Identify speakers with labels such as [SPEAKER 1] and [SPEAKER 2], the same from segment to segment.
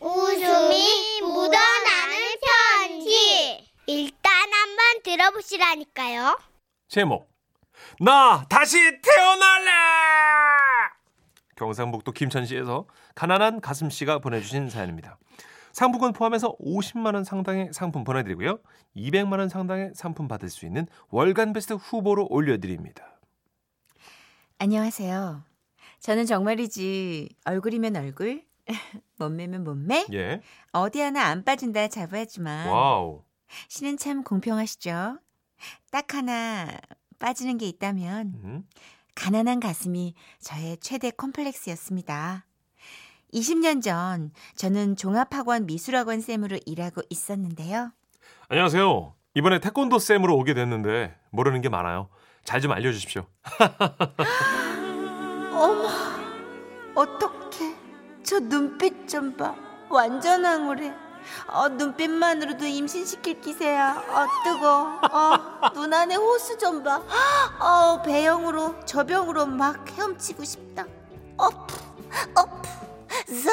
[SPEAKER 1] 웃음이 묻어나는 편지. 일단 한번 들어보시라니까요.
[SPEAKER 2] 제목 나 다시 태어날래 경상북도 김천시에서 가난한 가슴씨가 보내주신 사연입니다 상품권 포함해서 50만 원 상당의 상품 보내드리고요 200만 원 상당의 상품 받을 수 있는 월간 베스트 후보로 올려드립니다
[SPEAKER 3] 안녕하세요. 저는 정말이지 얼굴이면 얼굴, 몸매면 몸매,
[SPEAKER 2] 예
[SPEAKER 3] 어디 하나 안 빠진다 자부하지만
[SPEAKER 2] wow
[SPEAKER 3] 신은 참 공평하시죠. 딱 하나 빠지는 게 있다면
[SPEAKER 2] 음,
[SPEAKER 3] 가난한 가슴이 저의 최대 콤플렉스였습니다. 20년 전 저는 종합학원 미술학원 쌤으로 일하고 있었는데요.
[SPEAKER 2] 안녕하세요 이번에 태권도 쌤으로 오게 됐는데 모르는 게 많아요 잘 좀 알려주십시오
[SPEAKER 3] 어머, 어떡해. 저 눈빛 좀 봐. 완전 황홀해. 어, 눈빛만으로도 임신시킬 기세야. 어, 뜨거. 어, 눈 안에 호수 좀 봐. 어, 배영으로, 저병으로 막 헤엄치고 싶다. 어프, 어프, 자.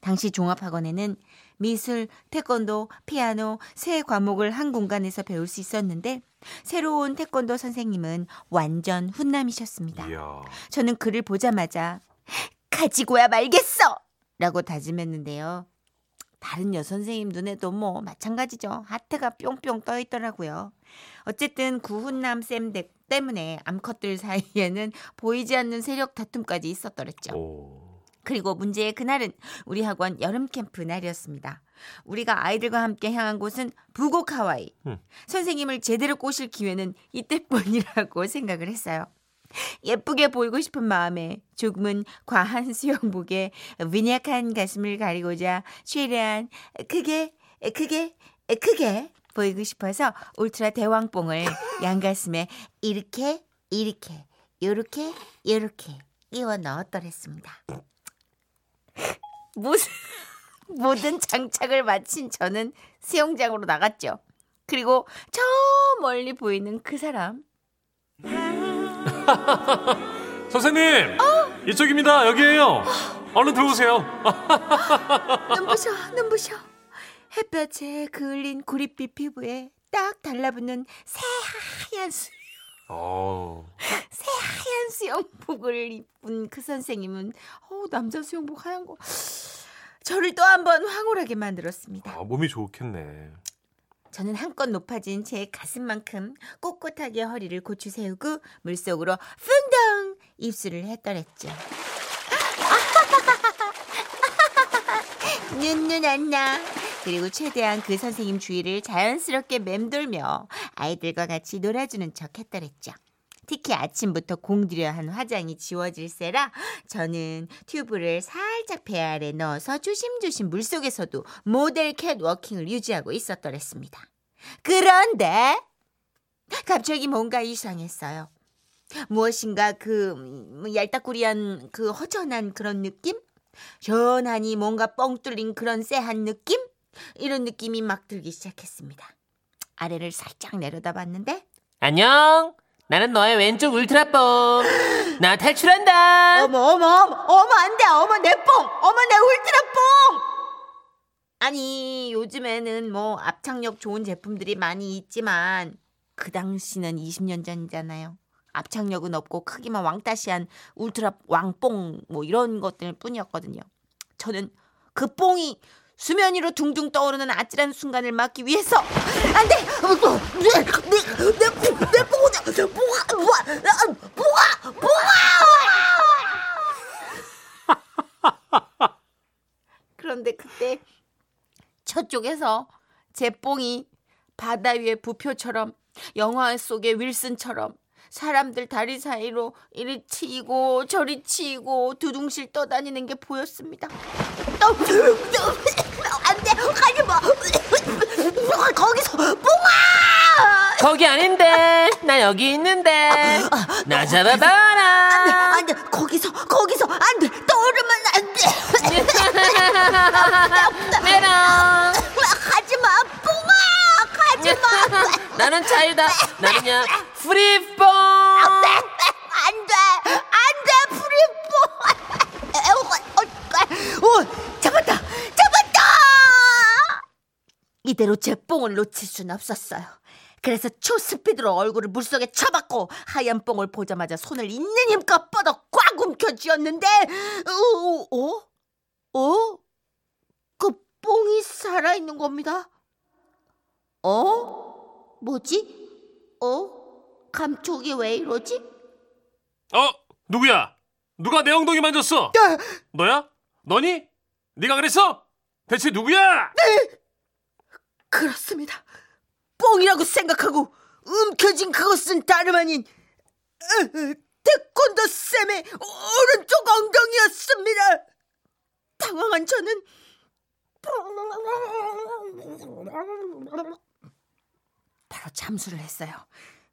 [SPEAKER 3] 당시 종합학원에는 미술, 태권도, 피아노 세 과목을 한 공간에서 배울 수 있었는데 새로운 태권도 선생님은 완전 훈남이셨습니다.
[SPEAKER 2] 이야
[SPEAKER 3] 저는 그를 보자마자 가지고야 말겠어! 라고 다짐했는데요. 다른 여선생님 눈에도 뭐 마찬가지죠. 하트가 뿅뿅 떠 있더라고요. 어쨌든 구훈남 쌤 대- 때문에 암컷들 사이에는 보이지 않는 세력 다툼까지 있었더랬죠.
[SPEAKER 2] 오.
[SPEAKER 3] 그리고 문제의 그날은 우리 학원 여름 캠프 날이었습니다. 우리가 아이들과 함께 향한 곳은 부곡 하와이.
[SPEAKER 2] 음.
[SPEAKER 3] 선생님을 제대로 꼬실 기회는 이때뿐이라고 생각을 했어요. 예쁘게 보이고 싶은 마음에 조금은 과한 수영복에 빈약한 가슴을 가리고자 최대한 크게 크게 크게 보이고 싶어서 울트라 대왕뽕을 양가슴에 이렇게 이렇게 요렇게 요렇게 끼워 넣었더랬습니다. 무슨 모든 장착을 마친 저는 수영장으로 나갔죠. 그리고 저 멀리 보이는 그 사람
[SPEAKER 2] 선생님 이쪽입니다. 여기에요. 얼른 들어오세요.
[SPEAKER 3] 눈부셔 눈부셔. 햇볕에 그을린 구릿빛 피부에 딱 달라붙는 새하얀 수,
[SPEAKER 2] 어.
[SPEAKER 3] 새하얀 수영복을 입은 그 선생님은 어 남자 수영복 하얀 거 저를 또 한 번 황홀하게 만들었습니다.
[SPEAKER 2] 아, 몸이 좋겠네
[SPEAKER 3] 저는 한껏 높아진 제 가슴만큼 꼿꼿하게 허리를 고추 세우고 물속으로 풍덩 입술을 했더랬죠. 눈눈 안나. 그리고 최대한 그 선생님 주위를 자연스럽게 맴돌며 아이들과 같이 놀아주는 척 했더랬죠. 특히 아침부터 공들여 한 화장이 지워질세라 저는 튜브를 살짝 배 아래 넣어서 조심조심 물속에서도 모델 캣워킹을 유지하고 있었더랬습니다. 그런데 갑자기 뭔가 이상했어요. 무엇인가 그 음, 얄딱구리한 그 허전한 그런 느낌? 시원하니 뭔가 뻥 뚫린 그런 쎄한 느낌? 이런 느낌이 막 들기 시작했습니다. 아래를 살짝 내려다봤는데
[SPEAKER 4] 안녕. 나는 너의 왼쪽 울트라뽕. 나 탈출한다.
[SPEAKER 3] 어머 어머 어머 어머 안돼. 어머 내 뽕. 어머 내 울트라 뽕. 아니 요즘에는 뭐 압착력 좋은 제품들이 많이 있지만 그 당시는 20년 전이잖아요. 압착력은 없고 크기만 왕따시한 울트라 왕뽕 뭐 이런 것들 뿐이었거든요. 저는 그 뽕이 수면 위로 둥둥 떠오르는 아찔한 순간을 막기 위해서. 안 돼! 내 내 내내뽕내 뽕아 뽕아 뽕아 뽕아 그런데 그때 저쪽에서 제 뽕이 바다 위의 부표처럼 영화 속의 윌슨처럼 사람들 다리 사이로 이리 치이고 저리 치이고 두둥실 떠다니는 게 보였습니다.
[SPEAKER 4] 나 여기 있는데. 나 아, 아, 아, 잡아봐라.
[SPEAKER 3] 안돼 안돼. 거기서 거기서 안돼. 떠오르면 안돼.
[SPEAKER 4] 왜라
[SPEAKER 3] 하지마. 뿡아 하지마.
[SPEAKER 4] 나는 자유다. 나는야 프리폼
[SPEAKER 3] 안돼 안돼 프리폼 어, 어, 어, 오 잡았다 잡았다! 이대로 제 뽕을 놓칠 순 없었어요. 그래서 초스피드로 얼굴을 물속에 쳐박고 하얀 뽕을 보자마자 손을 있는 힘껏 뻗어 꽉 움켜 쥐었는데 어? 어? 어? 그 뽕이 살아있는 겁니다. 어? 뭐지? 어? 감촉이 왜 이러지?
[SPEAKER 2] 어 누구야? 누가 내 엉덩이 만졌어? 너야? 너니? 네가 그랬어? 대체 누구야?
[SPEAKER 3] 뽕 이라고 생각하고 움켜진 그것은 다름 아닌 태권도 쌤의 오른쪽 엉덩이였습니다. 당황한 저는 바로 잠수를 했어요.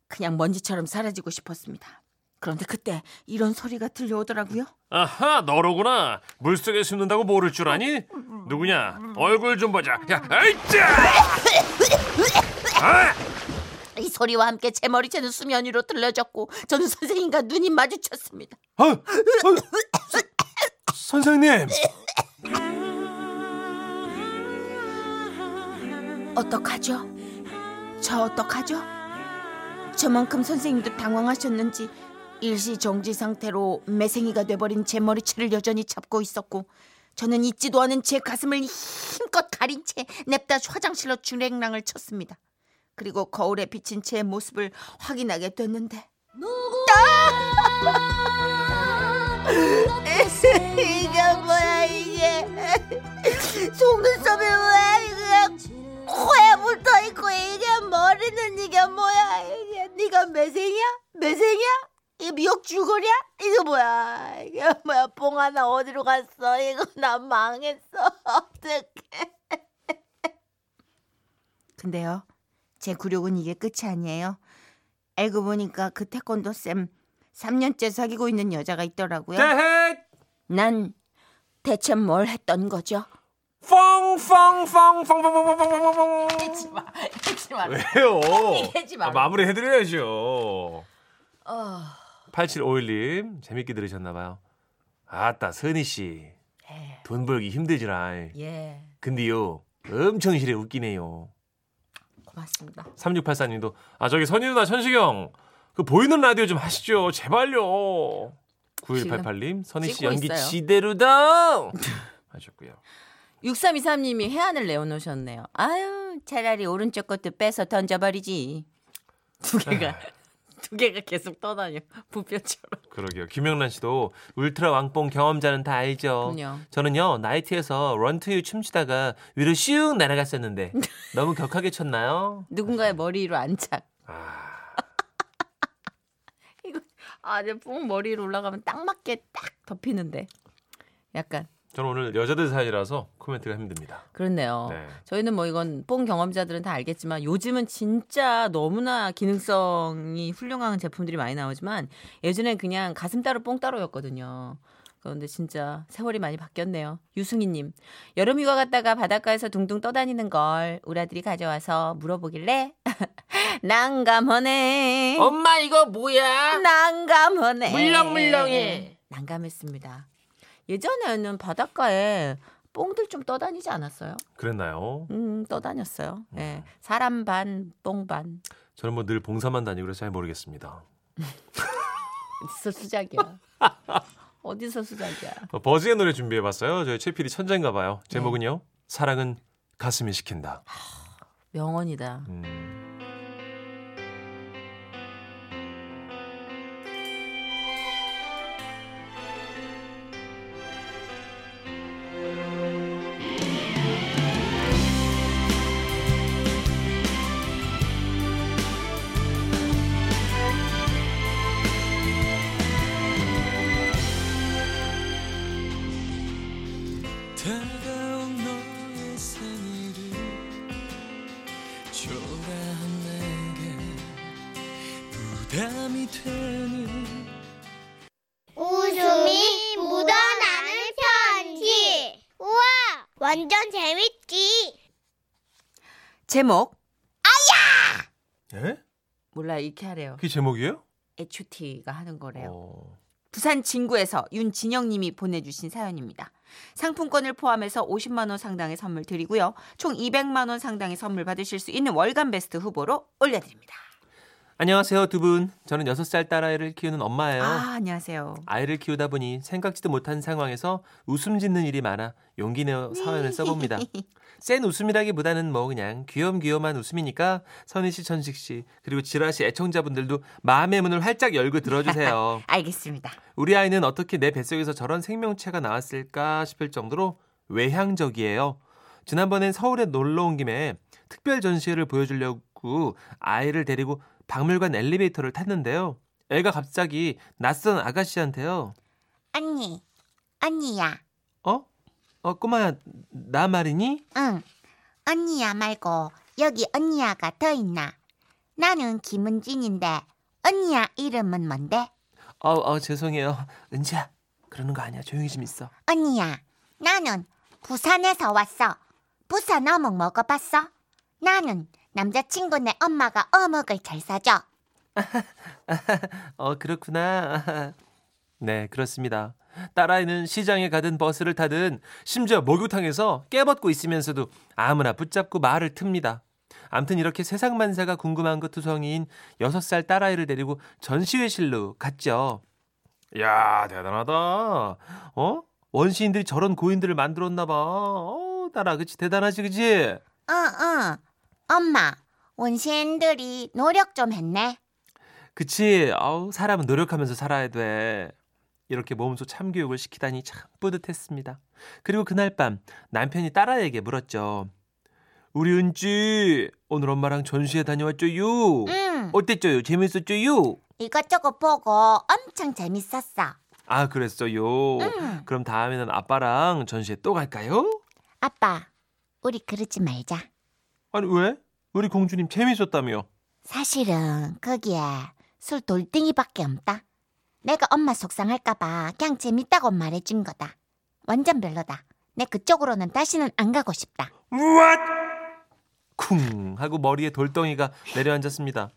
[SPEAKER 3] 그냥 먼지처럼 사라지고 싶었습니다. 그런데 그때 이런 소리가 들려오더라고요.
[SPEAKER 2] 아하 너로구나. 물속에 숨는다고 모를 줄 아니? 누구냐? 얼굴 좀 보자. 야, 아이짜! 아!
[SPEAKER 3] 이 소리와 함께 제 머리채는 수면 위로 들려졌고 저는 선생님과 눈이 마주쳤습니다.
[SPEAKER 2] 어, 어, 서- 선생님.
[SPEAKER 3] 어떡하죠? 저 어떡하죠? 저만큼 선생님도 당황하셨는지 일시 정지 상태로 매생이가 돼버린 제 머리채를 여전히 잡고 있었고 저는 잊지도 않은 제 가슴을 힘껏 가린 채 냅다 화장실로 주랭랑을 쳤습니다. 그리고 거울에 비친 제 모습을 확인하게 됐는데. 이게 뭐야 이게? 속눈썹이 왜 이게? 코에 붙어 있고 이게 머리는 이게 뭐야 이게? 네가 매생이야? 매생이야? 이 미역 줄거리야? 이거 뭐야 이게? 뭐야 뽕 하나 어디로 갔어? 이거 나 망했어. 어떡해. 근데요 제 굴욕은 이게 끝이 아니에요 알고 보니까 그 태권도 쌤 3년째 사귀고 있는 여자가 있더라고요
[SPEAKER 2] 대헷!
[SPEAKER 3] 난 대체 뭘 했던 거죠?
[SPEAKER 2] 펑펑펑펑펑펑펑펑펑.
[SPEAKER 3] 하지마 하지마
[SPEAKER 2] 왜요?
[SPEAKER 3] 얘기하지 말아요.
[SPEAKER 2] 아, 마무리 해드려야죠.
[SPEAKER 3] 어,
[SPEAKER 2] 8751님 재밌게 들으셨나봐요. 아따 선희 씨. 돈 벌기 힘들지라.
[SPEAKER 3] 예
[SPEAKER 2] 근데요 엄청 실해 웃기네요.
[SPEAKER 3] 고맙습니다.
[SPEAKER 2] 3684님도 아 저기 선희 누나 천식형 그 보이는 라디오 좀 하시죠. 제발요. 9188님 선희 씨 연기
[SPEAKER 3] 있어요.
[SPEAKER 2] 지대로다 하셨고요.
[SPEAKER 3] 6323님이 해안을 내어놓으셨네요. 아유 차라리 오른쪽 것도 빼서 던져버리지. 두 개가 두 개가 계속 떠다녀 부뼈처럼
[SPEAKER 2] 그러게요. 김영란 씨도 울트라 왕뽕 경험자는 다 알죠.
[SPEAKER 3] 그럼요.
[SPEAKER 2] 저는요 나이트에서 런투유 춤추다가 위로 슉 날아갔었는데 너무 격하게 쳤나요?
[SPEAKER 3] 누군가의 머리로 안착
[SPEAKER 2] 아,
[SPEAKER 3] 이거 아내뽕 머리로 올라가면 딱 맞게 딱 덮이는데 약간
[SPEAKER 2] 저는 오늘 여자들 사이라서 코멘트가 힘듭니다.
[SPEAKER 3] 그렇네요.
[SPEAKER 2] 네.
[SPEAKER 3] 저희는 뭐 이건 뽕 경험자들은 다 알겠지만 요즘은 진짜 너무나 기능성이 훌륭한 제품들이 많이 나오지만 예전엔 그냥 가슴 따로 뽕 따로였거든요. 그런데 진짜 세월이 많이 바뀌었네요. 유승희님, 여름 휴가 갔다가 바닷가에서 둥둥 떠다니는 걸 우리 아들이 가져와서 물어보길래 난감하네.
[SPEAKER 4] 엄마 이거 뭐야?
[SPEAKER 3] 난감하네.
[SPEAKER 4] 물렁물렁해.
[SPEAKER 3] 난감했습니다. 예전에는 바닷가에 뽕들 좀 떠다니지 않았어요?
[SPEAKER 2] 그랬나요?
[SPEAKER 3] 음, 떠다녔어요. 예. 사람 반, 뽕 반.
[SPEAKER 2] 저는 뭐 늘 봉사만 다니고 그래서 잘 모르겠습니다.
[SPEAKER 3] 어디서 수작이야? 어디서 수작이야?
[SPEAKER 2] 어, 버즈의 노래 준비해봤어요. 저희 최필이 천재인가 봐요.
[SPEAKER 3] 네.
[SPEAKER 2] 제목은요. 사랑은 가슴이 시킨다.
[SPEAKER 3] 명언이다.
[SPEAKER 2] 음.
[SPEAKER 1] 웃음이 묻어나는 편지. 우와, 완전 재밌지.
[SPEAKER 3] 제목
[SPEAKER 2] 예?
[SPEAKER 3] 몰라 이렇게 하래요.
[SPEAKER 2] 그게 제목이에요?
[SPEAKER 3] HT가 하는 거래요.
[SPEAKER 2] 어,
[SPEAKER 5] 부산 진구에서 윤진영님이 보내주신 사연입니다. 상품권을 포함해서 50만 원 상당의 선물 드리고요. 총 200만 원 상당의 선물 받으실 수 있는 월간 베스트 후보로 올려드립니다.
[SPEAKER 2] 안녕하세요 두 분. 저는 6살 딸아이를 키우는 엄마예요.
[SPEAKER 5] 아 안녕하세요.
[SPEAKER 2] 아이를 키우다 보니 생각지도 못한 상황에서 웃음 짓는 일이 많아 용기 내어 사연을 써봅니다. 센 웃음이라기보다는 뭐 그냥 귀염귀염한 웃음이니까 선희 씨, 천식 씨 그리고 지라 씨 애청자분들도 마음의 문을 활짝 열고 들어주세요.
[SPEAKER 5] 알겠습니다.
[SPEAKER 2] 우리 아이는 어떻게 내 뱃속에서 저런 생명체가 나왔을까 싶을 정도로 외향적이에요. 지난번엔 서울에 놀러 온 김에 특별 전시회를 보여주려고 아이를 데리고 박물관 엘리베이터를 탔는데요. 애가 갑자기 낯선 아가씨한테요.
[SPEAKER 3] 언니, 언니야.
[SPEAKER 2] 어? 어, 꼬마야, 나 말이니?
[SPEAKER 3] 응. 언니야 말고 여기 언니야가 더 있나? 나는 김은진인데 언니야 이름은 뭔데?
[SPEAKER 2] 어, 어, 죄송해요. 은지야, 그러는 거 아니야. 조용히 좀 있어.
[SPEAKER 3] 언니야, 나는 부산에서 왔어. 부산 어묵 먹어봤어? 나는 남자친구네 엄마가 어묵을 잘 사줘.
[SPEAKER 2] 어, 그렇구나. 네, 그렇습니다. 딸아이는 시장에 가든 버스를 타든 심지어 목욕탕에서 깨벗고 있으면서도 아무나 붙잡고 말을 틉니다. 암튼 이렇게 세상 만사가 궁금한 것 투성이인 6살 딸아이를 데리고 전시회실로 갔죠. 야 대단하다. 어? 원시인들이 저런 고인들을 만들었나 봐. 어, 딸아, 그치? 대단하지, 그치?
[SPEAKER 3] 응, 응. 엄마, 원시인들이 노력 좀 했네.
[SPEAKER 2] 그치? 아우, 사람은 노력하면서 살아야 돼. 이렇게 몸소 참교육을 시키다니 참 뿌듯했습니다. 그리고 그날 밤 남편이 딸아이에게 물었죠. 우리 은지 오늘 엄마랑 전시회 다녀왔죠요.
[SPEAKER 3] 응.
[SPEAKER 2] 어땠죠요? 재밌었죠요?
[SPEAKER 3] 이것저것 보고 엄청 재밌었어.
[SPEAKER 2] 아 그랬어요.
[SPEAKER 3] 응.
[SPEAKER 2] 그럼 다음에는 아빠랑 전시회 또 갈까요?
[SPEAKER 3] 아빠, 우리 그러지 말자.
[SPEAKER 2] 아니 왜? 우리 공주님 재밌었다며.
[SPEAKER 3] 사실은 거기에 술 돌덩이밖에 없다. 내가 엄마 속상할까봐 그냥 재밌다고 말해준 거다. 완전 별로다. 내 그쪽으로는 다시는 안 가고 싶다.
[SPEAKER 2] What? 쿵 하고 머리에 돌덩이가 내려앉았습니다.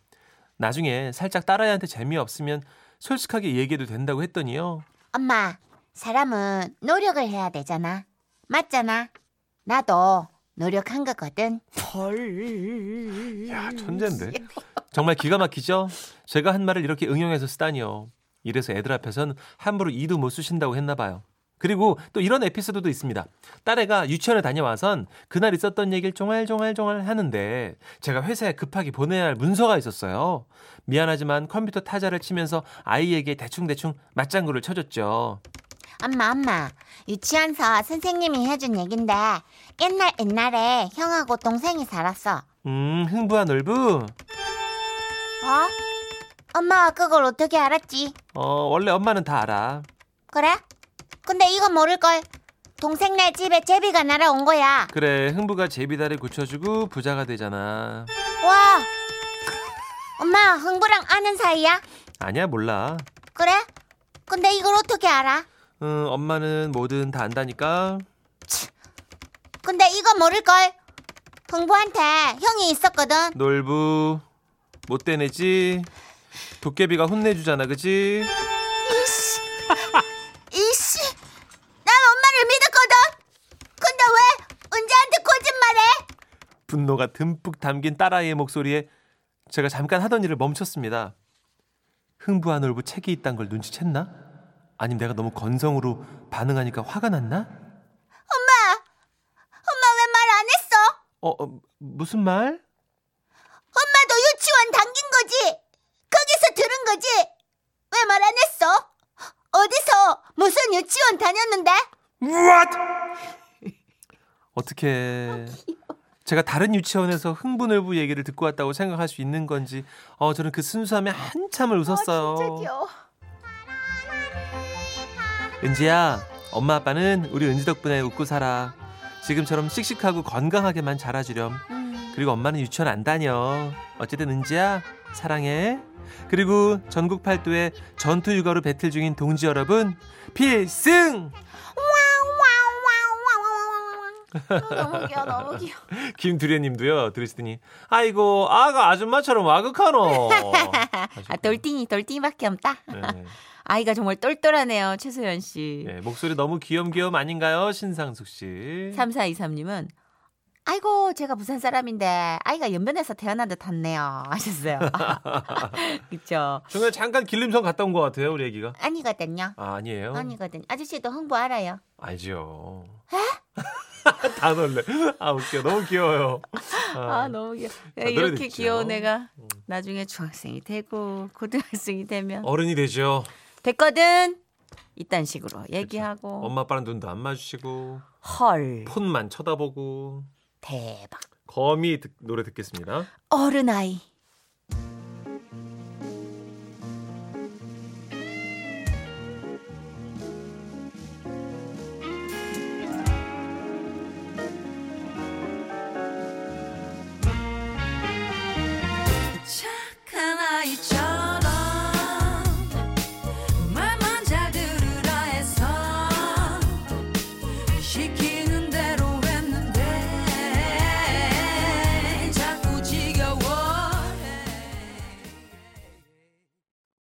[SPEAKER 2] 나중에 살짝 딸아이한테 재미없으면 솔직하게 얘기해도 된다고 했더니요.
[SPEAKER 3] 엄마, 사람은 노력을 해야 되잖아. 맞잖아. 나도 노력한 거거든.
[SPEAKER 2] 야 천재인데. 정말 기가 막히죠? 제가 한 말을 이렇게 응용해서 쓰다니요. 이래서 애들 앞에선 함부로 이도 못 쓰신다고 했나 봐요. 그리고 또 이런 에피소드도 있습니다. 딸애가 유치원에 다녀와선 그날 있었던 얘기를 종알종알종알 하는데 제가 회사에 급하게 보내야 할 문서가 있었어요. 미안하지만 컴퓨터 타자를 치면서 아이에게 대충대충 맞장구를 쳐줬죠.
[SPEAKER 3] 엄마, 엄마. 유치원서 선생님이 해준 얘긴데 옛날 옛날에 형하고 동생이 살았어.
[SPEAKER 2] 음, 흥부한 얼부?
[SPEAKER 3] 어? 엄마가 그걸 어떻게 알았지?
[SPEAKER 2] 어, 원래 엄마는 다 알아.
[SPEAKER 3] 그래? 근데 이거 모를걸. 동생네 집에 제비가 날아온 거야.
[SPEAKER 2] 그래, 흥부가 제비다리 고쳐주고 부자가 되잖아.
[SPEAKER 3] 와! 엄마, 흥부랑 아는 사이야?
[SPEAKER 2] 아니야, 몰라.
[SPEAKER 3] 그래? 근데 이걸 어떻게 알아?
[SPEAKER 2] 응, 엄마는 뭐든 다 안다니까.
[SPEAKER 3] 근데 이거 모를걸. 흥부한테 형이 있었거든.
[SPEAKER 2] 놀부 못 되내지. 도깨비가 혼내주잖아, 그지?
[SPEAKER 3] 이씨. 이씨. 난 엄마를 믿었거든. 근데 왜 은재한테 거짓말해?
[SPEAKER 2] 분노가 듬뿍 담긴 딸아이의 목소리에 제가 잠깐 하던 일을 멈췄습니다. 흥부한 놀부 책이 있단 걸 눈치챘나? 아니면 내가 너무 건성으로 반응하니까 화가 났나?
[SPEAKER 3] 엄마. 엄마 왜 말 안 했어?
[SPEAKER 2] 어, 어, 무슨 말?
[SPEAKER 3] 엄마도 유치원 당긴 거지? 거기서 들은 거지? 왜 말 안 했어? 어디서 무슨 유치원 다녔는데?
[SPEAKER 2] What? 어떻게 제가 다른 유치원에서 흥분을부 얘기를 듣고 왔다고 생각할 수 있는 건지 어 저는 그 순수함에 한참을 웃었어요. 은지야, 엄마 아빠는 우리 은지 덕분에 웃고 살아. 지금처럼 씩씩하고 건강하게만 자라주렴. 그리고 엄마는 유치원 안 다녀. 어쨌든 은지야, 사랑해. 그리고 전국 팔도에 전투 육아로 배틀 중인 동지 여러분, 필승!
[SPEAKER 1] 아, 너무 귀여워, 너무 귀여워.
[SPEAKER 2] 김두래님도요 들으시더니 아이고 아가 아줌마처럼 와극하노.
[SPEAKER 3] 아, 돌띵이, 돌띵이밖에 없다.
[SPEAKER 2] 네.
[SPEAKER 3] 아이가 정말 똘똘하네요, 최소연 씨.
[SPEAKER 2] 네, 목소리 너무 귀염귀염 아닌가요, 신상숙 씨?
[SPEAKER 3] 3423님은 아이고 제가 부산 사람인데 아이가 연변에서 태어난 듯했네요 하셨어요. 그렇죠.
[SPEAKER 2] 중간에 잠깐 길림성 갔다 온 것 같아요, 우리 애기가.
[SPEAKER 1] 아니거든요.
[SPEAKER 2] 아, 아니에요?
[SPEAKER 1] 아니거든. 아저씨도 흥부 알아요.
[SPEAKER 2] 알죠. 다 놀래. 아 웃겨, 너무 귀여워요.
[SPEAKER 3] 아 너무 귀여워.
[SPEAKER 2] 아, 노래
[SPEAKER 3] 이렇게. 귀여운 애가 나중에 중학생이 되고 고등학생이 되면
[SPEAKER 2] 어른이 되죠.
[SPEAKER 3] 됐거든. 이딴 식으로 얘기하고
[SPEAKER 2] 엄마 아빠랑 눈도 안 마주치고
[SPEAKER 3] 헐
[SPEAKER 2] 폰만 쳐다보고
[SPEAKER 1] 대박.
[SPEAKER 2] 거미 듣- 노래 듣겠습니다.
[SPEAKER 1] 어른아이.